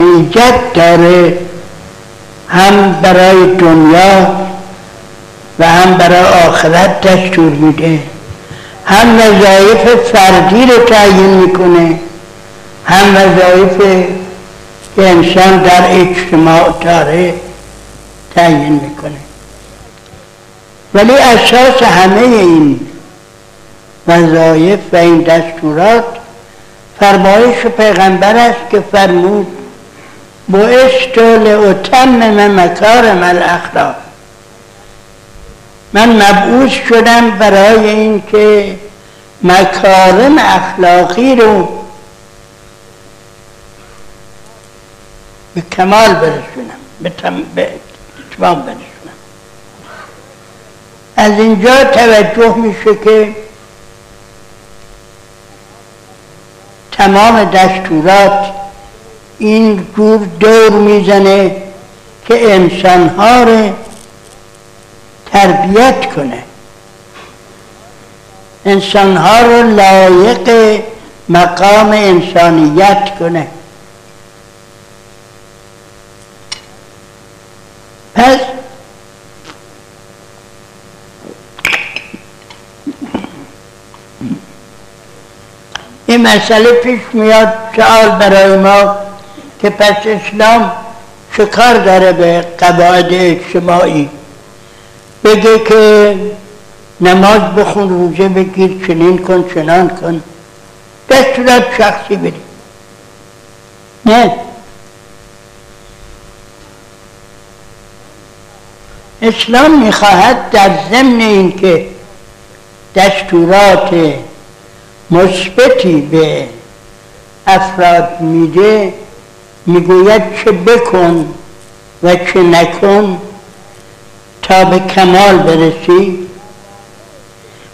ایجاد داره هم برای دنیا و هم برای آخرت دستور میده. هم وظایف فردی رو تعیین می‌کنه هم وظایف که انسان در اجتماع داره تعیین می‌کنه. ولی اساس همه این وظایف و این دستورات فرمایش پیغمبر است که فرمود بعثت لاتمم مکارم الاخلاق. من مبعوث شدم برای اینکه مکارم اخلاقی رو به کمال برسونم به, تم... به اتمام برسونم. از اینجا توجه میشه که تمام دستورات این جور دور می‌زنه که انسانها رو تربیت کنه. انسانها رو لایق مقام انسانیت کنه. پس این مسئله پیش میاد سوال برای ما که پس اسلام چه کار داره به قواعد اجتماعی؟ بگه که نماز بخون روزه بگیر چنین کن چنان کن. دستورات شخصی بدی نه. اسلام می‌خواهد در ضمن اینکه دستورات مثبتی به افراد میده می‌گوید چه بکن و چه نکن تا به کمال برسی.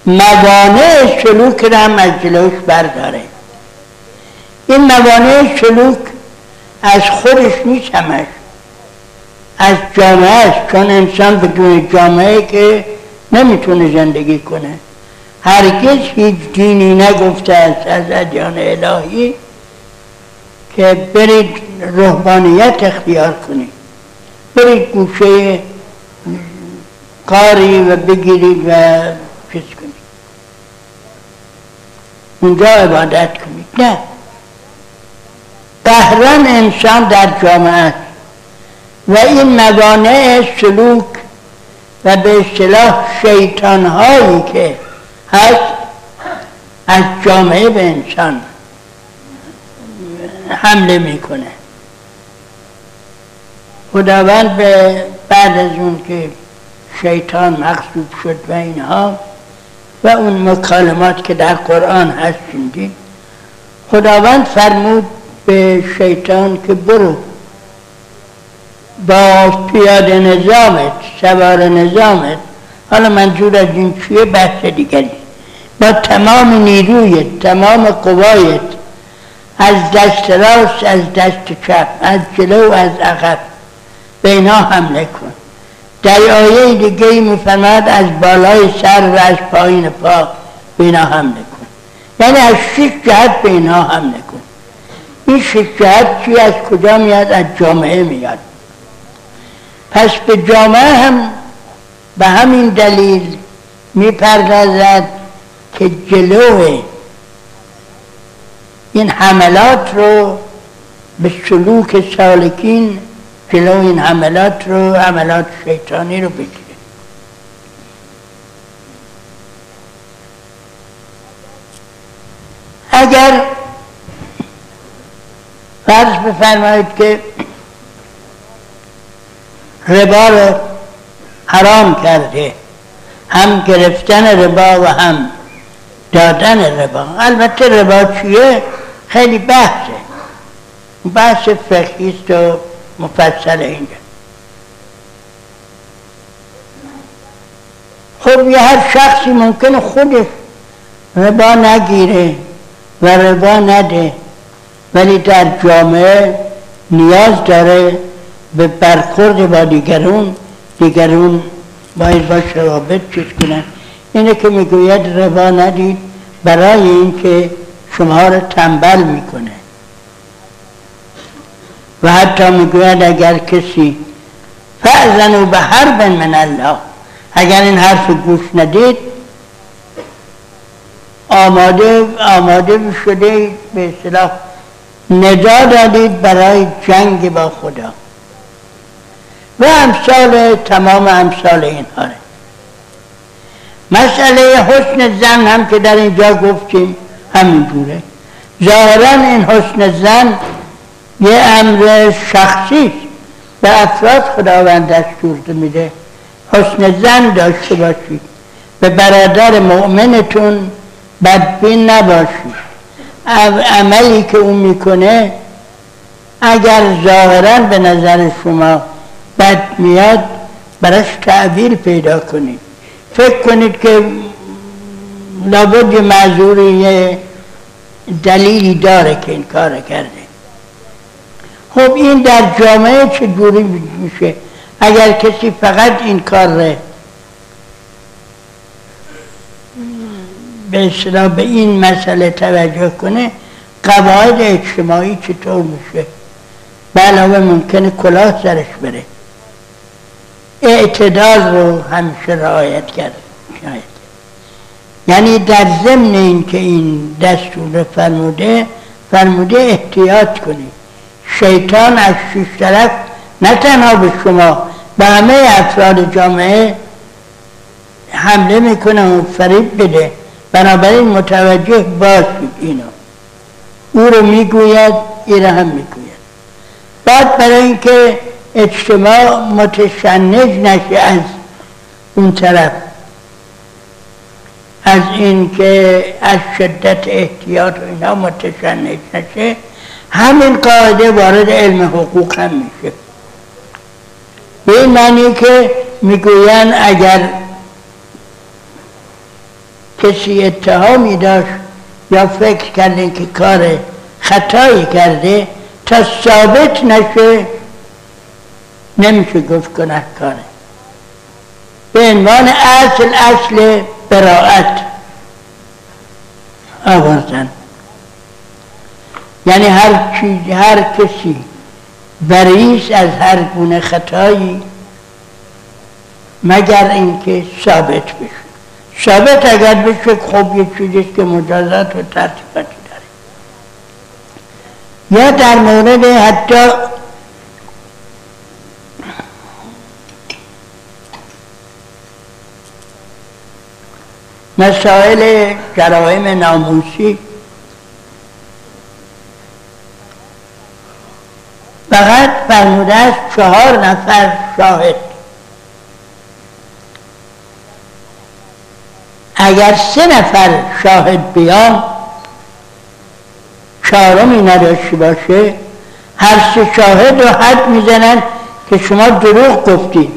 موانع سلوک را هم از جلوش برداره. این موانع سلوک از خودش نیست همش از جامعه است چون انسان بدون جامعه که نمی‌تونه زندگی کنه. هرگز هیچ دینی نگفته است از ادیان الهی که برید روحانیت اختیار کنید برید گوشه کاری و بگیرید و چیز کنید اونجا عبادت کنید نه. قهرن انسان در جامعه و این موانع سلوک و به اصطلاح شیطان هایی که هست از جامعه به انسان. حمله می‌کنه. خداوند به بعد از اون که شیطان مغصوب شد و اینها و اون مکالمات که در قرآن هست شندیم خداوند فرمود به شیطان که برو با پیاده نظامت سوار نظامت حالا منظور از این چیه؟ بحث دیگری. با تمام نیرویت تمام قوایت از دست راست از دست چپ از جلو از عقب. به اینا حمله کن. در آیه دیگه میفرماد از بالای سر و از پایین پا به اینا حمله کن. یعنی از شش جهت به اینا حمله کن. این شش جهت چی؟ از کجا میاد؟ از جامعه میاد. پس به جامعه هم به همین دلیل می‌پردازد که جلو این حملات رو به سلوک سالکین جلو این حملات رو حملات شیطانی رو بگیره. اگر فرض بفرمایید که ربا رو حرام کرده هم گرفتن ربا و هم دادن ربا البته ربا چیه؟ خیلی بحثه. بحث فقهیست و مفصل اینجا. خب یه هر شخصی ممکنه خودش ربا نگیره و ربا نده ولی در جامعه نیاز داره به برخورد با دیگرون دیگرون باید با روابط چیز کنن اینه که می‌گوید ربا ندید. برای اینکه شما رو تنبل می‌کنه. و حتی می‌گوید اگر کسی فعزنو به حرب من الله اگر این حرف گوش ندید آماده آماده شده به اصطلاح ندا دادید برای جنگ با خدا. و امثال تمام امثال اینها. مسئله حسن زن هم که در اینجا گفتیم همینجوره ظاهرا این حسن زن یه امر شخصی به افراد خداوند دستور میده. حسن زن داشته باشید. به برادر مؤمنتون بدبین نباشید. عملی که اون می‌کنه اگر ظاهرا به نظر شما بد میاد براش تعبیر پیدا کنید. فکر کنید که لابد یه معذوری یه دلیلی داره که این کار کرده. خب این در جامعه چجوری میشه؟ اگر کسی فقط این کار ره به اصطلاح به این مسئله توجه کنه قواعد اجتماعی چطور میشه؟ به علاوه ممکنه کلاه سرش بره. اعتدال رو همیشه رعایت کرد. شاید یعنی در ضمن این که این دستور فرموده فرموده احتیاط کنید شیطان از شیش طرف نه تنها به شما به همه افراد جامعه حمله می‌کنه و فریب بده. بنابراین متوجه باشید اینو. او رو می‌گوید این هم می‌گوید. بعد برای اینکه اجتماع متشنج نشه از اون طرف. از اینکه از شدت احتیاط و اینا متشنج نشه همین قاعده وارد علم حقوق هم میشه. به این معنی که می‌گوین اگر کسی اتهامی داشت یا فکر کردن که کار خطایی کرده تا ثابت نشه نمیشه گفت کاره به عنوان اصل اصل براعت. آوردن. یعنی هر چیز هر کسی بریس از هر گونه خطایی مگر اینکه ثابت بشه. ثابت اگر بشه خب یه چیزیست که مجازات و ترتیباتی داره. یا در مورد حتی مسائل جرائم ناموسی. فقط فرموده است چهار نفر شاهد. اگر سه نفر شاهد بیان چهارمی نداشته باشه هر سه شاهد رو حد می‌زنن که شما دروغ گفتید.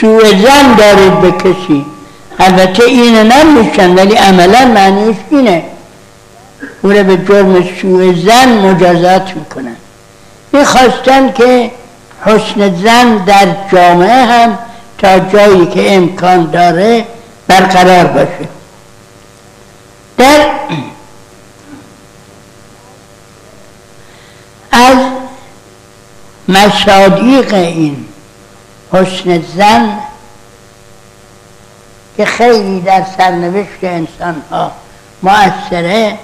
سوء زن دارید به کسی البته اینه نمیشن ولی عملا معنیش اینه. او به جرم سوء زن مجازات می‌کنن. می‌خواستن که حسن زن در جامعه هم تا جایی که امکان داره برقرار باشه. در از مصادیق این حسن زن که خیلی در سرنوشت انسان ها مؤثره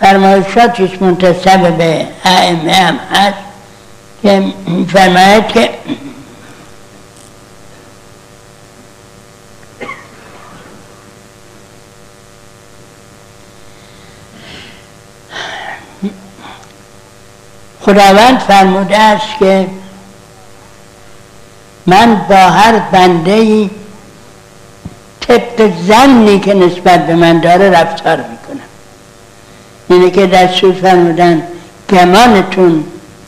فرمایشاتش منتصب به ائمه هم هست که فرماید که خداوند فرموده است که من با هر بنده ای طبق زنی که نسبت به من داره رفتار می‌کنم. اینه که دستور فرمودن گمانتون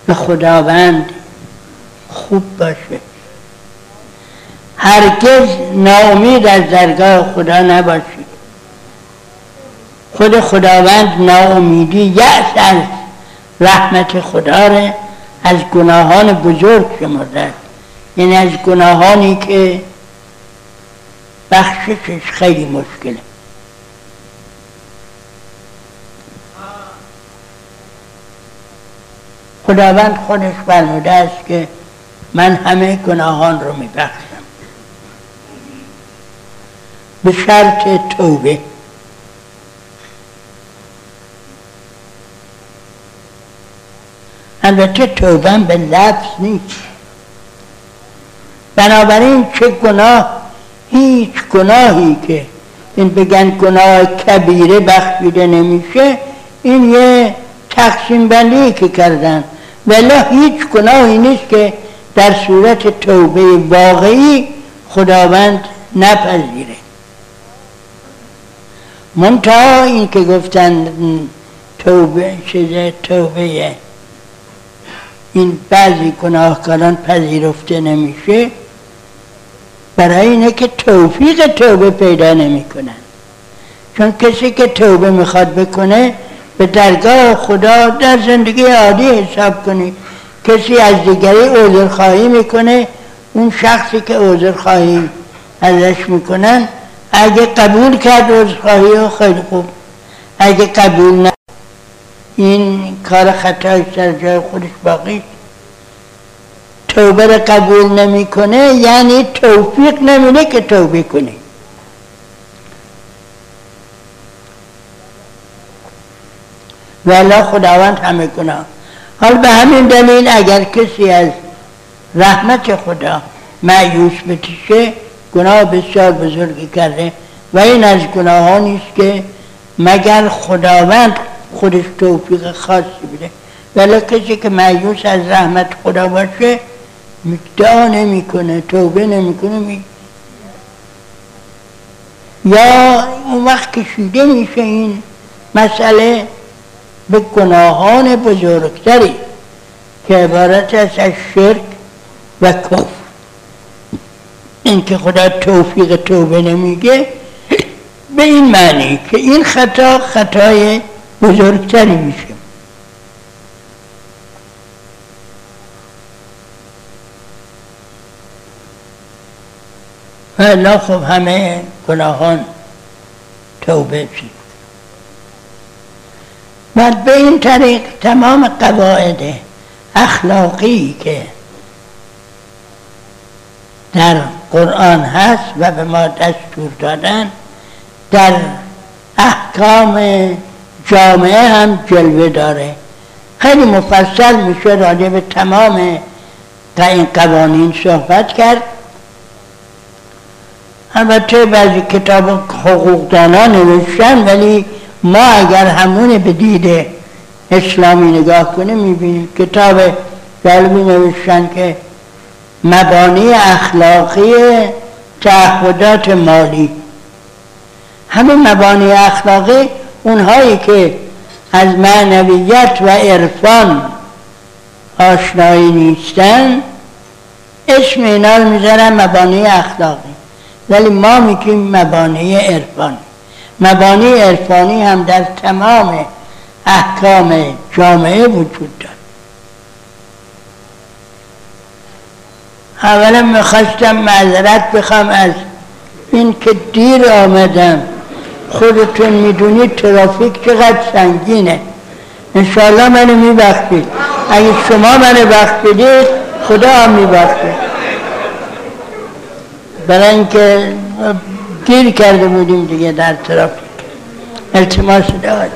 به خداوند خوب باشه. هرگز ناامید از درگاه خدا نباشید. خود خداوند ناامیدی یأس از رحمت خدا از گناهان بزرگ شمرده یعنی از گناهانی که بخششش خیلی مشکله. خداوند خودش فرموده است که من همه گناهان رو میبخشم. به شرط توبه. البته توبه به لفظ نیست. بنابراین چه گناه؟ هیچ گناهی که این بگن گناه کبیره بخشیده نمیشه این یه تقسیم بندی که کردن. ولی هیچ گناهی نیست که در صورت توبه واقعی خداوند نپذیره. منتها این که گفتن توبه چیز توبه این بعضی گناهکاران پذیرفته نمیشه. برای اینه که توفیق توبه پیدا نمی‌کنن. چون کسی که توبه می‌خواد بکنه به درگاه خدا در زندگی عادی حساب کنی کسی از دیگری خواهی می‌کنه اون شخصی که خواهی ازش می‌کنن اگه قبول کرد خواهی و خیلی خوب. اگه قبول نه این کار خطایش در جای خودش باقی. توبه رو قبول نمی‌کنه یعنی توفیق نمیده که توبه کنه. ولی خداوند همه گناه. حال به همین دلیل اگر کسی از رحمت خدا معیوس بتیشه گناه بسیار بزرگی کرده و این از گناه ها نیست که مگر خداوند خودش توفیق خاصی بده. ولی کسی که معیوس از رحمت خدا باشه دعا نمی‌کنه توبه نمی‌کنه می... یا اون وقت کشیده میشه این مسئله به گناهان بزرگتری که عبارت است از شرک و کفر. این که خدا توفیق توبه نمیگه به این معنی که این خطا خطای بزرگتری میشه. و خب همه گناهان توبه شد و به این طریق تمام قواعد اخلاقی که در قرآن هست و به ما دستور دادن در احکام جامعه هم جلوه داره. خیلی مفصل میشه راجع به تمام این قوانین صحبت کرد. البته بعضی کتاب حقوقدانا نوشتن ولی ما اگر همون به دید اسلامی نگاه کنیم می‌بینیم کتاب جالبی نوشتن که مبانی اخلاقی تعهدات مالی. همین مبانی اخلاقی اونهایی که از معنویت و عرفان آشنایی نیستن اسم اینا رو مبانی اخلاقی. ولی ما میگیم مبانی عرفانی مبانی عرفانی هم در تمام احکام جامعه وجود دارد. اولا می‌خواستم معذرت بخوام از این که دیر آمدم. خودتون می‌دونید ترافیک چقدر سنگینه. انشاءالله منو میبخشید. اگه شما منو بخشیدید خدا هم میبخشید. برای اینکه گیر کرده بودیم دیگه در ترافیک التماس داد.